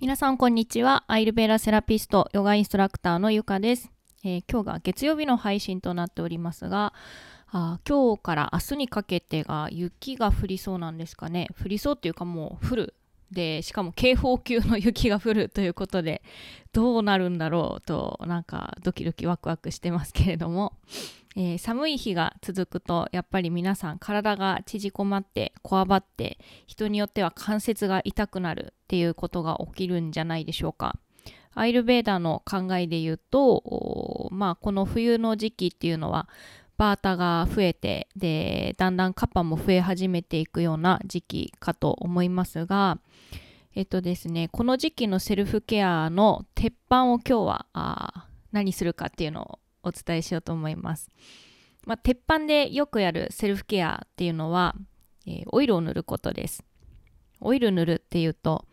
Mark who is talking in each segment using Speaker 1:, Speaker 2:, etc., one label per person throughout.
Speaker 1: 皆さんこんにちは。アイルベーラセラピスト、ヨガインストラクターのゆかです、えー、今日が月曜日の配信となっておりますが、あ今日から明日にかけてが雪が降りそうなんですかね。降りそうっていうかもう降る。で、しかも警報級の雪が降るということで、どうなるんだろうと、なんかドキドキワクワクしてますけれども、えー、寒い日が続くとやっぱり皆さん体が縮こまってこわばって人によっては関節が痛くなるっていうことが起きるんじゃないでしょうか。アイルベーダーの考えで言うと、まあ、この冬の時期っていうのはバータが増えてでだんだんカッパも増え始めていくような時期かと思いますがえっとですねこの時期のセルフケアの鉄板を今日は何するかっていうのをお伝えしようと思います。まあ、鉄板でよくやるセルフケアっていうのは、えー、オイルを塗ることです。オイル塗るっていうと、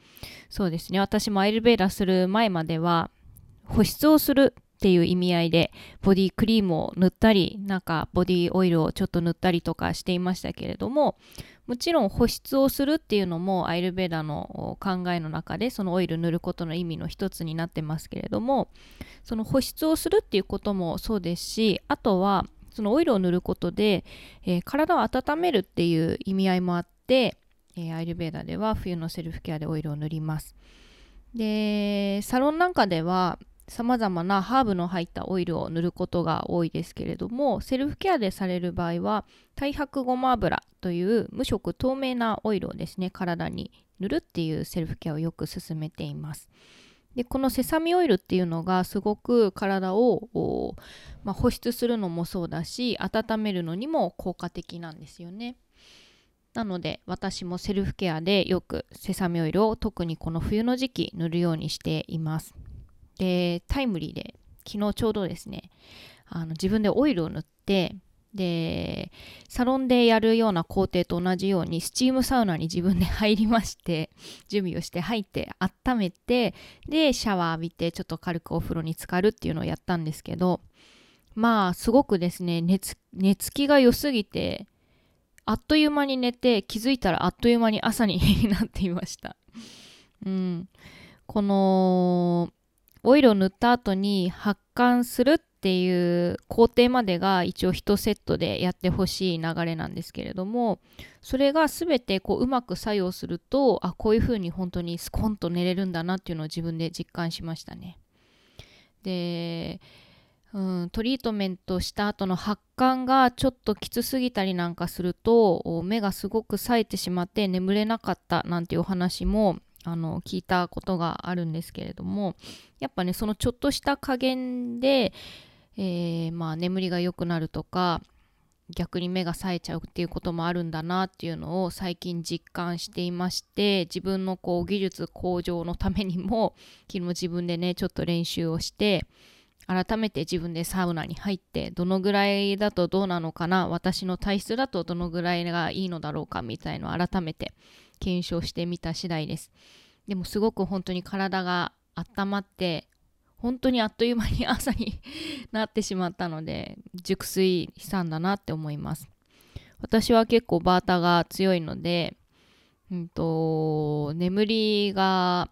Speaker 1: そうですね、私もアイルベーラする前までは、保湿をするっていう意味合いで、ボディクリームを塗ったり、なんかボディオイルをちょっと塗ったりとかしていましたけれども、もちろん保湿をするっていうのもアイルベーダの考えの中でそのオイル塗ることの意味の一つになってますけれどもその保湿をするっていうこともそうですしあとはそのオイルを塗ることで、えー、体を温めるっていう意味合いもあって、えー、アイルベーダでは冬のセルフケアでオイルを塗ります。でサロンなんかではさまざまなハーブの入ったオイルを塗ることが多いですけれどもセルフケアでされる場合は太白ごま油という無色透明なオイルをですね体に塗るっていうセルフケアをよく勧めています。でこのセサミオイルっていうのがすごく体を、まあ、保湿するのもそうだし温めるのにも効果的なんですよね。なので私もセルフケアでよくセサミオイルを特にこの冬の時期塗るようにしています。で、タイムリーで、昨日ちょうどですね、あの自分でオイルを塗って、で、サロンでやるような工程と同じように、スチームサウナに自分で入りまして、準備をして入って温めて、で、シャワー浴びて、ちょっと軽くお風呂に浸かるっていうのをやったんですけど、まあ、すごくですね、寝つ寝つきが良すぎて、あっという間に寝て、気づいたらあっという間に朝に なっていました。うん。この、オイルを塗った後に発汗するっていう工程までが一応1セットでやってほしい流れなんですけれどもそれが全てこううまく作用するとあこういう風に本当にスコンと寝れるんだなっていうのを自分で実感しましたね。でうん、トリートメントした後の発汗がちょっときつすぎたりなんかすると目がすごく冴えてしまって眠れなかったなんていうお話もあの聞いたことがあるんですけれどもやっぱねそのちょっとした加減で、えー、まあ、眠りが良くなるとか逆に目が冴えちゃうっていうこともあるんだなっていうのを最近実感していまして自分のこう技術向上のためにも昨日自分でねちょっと練習をして改めて自分でサウナに入ってどのぐらいだとどうなのかな私の体質だとどのぐらいがいいのだろうかみたいのを改めて検証してみた次第です。でもすごく本当に体が温まって本当にあっという間に朝になってしまったので熟睡したんだなって思います。私は結構バータが強いので、うんと、眠りが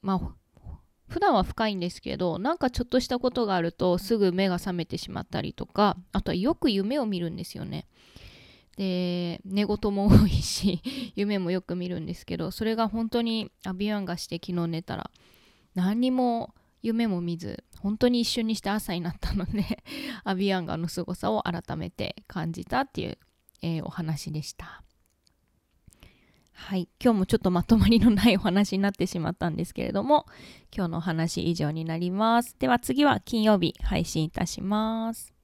Speaker 1: まあ普段は深いんですけどなんかちょっとしたことがあるとすぐ目が覚めてしまったりとかあとはよく夢を見るんですよね。で寝言も多いし 夢もよく見るんですけどそれが本当にアビアンがして昨日寝たら何にも夢も見ず本当に一瞬にして朝になったので アビアンガの凄さを改めて感じたっていう、えー、お話でした。はい。今日もちょっとまとまりのないお話になってしまったんですけれども今日のお話以上になります。では次は金曜日配信いたします。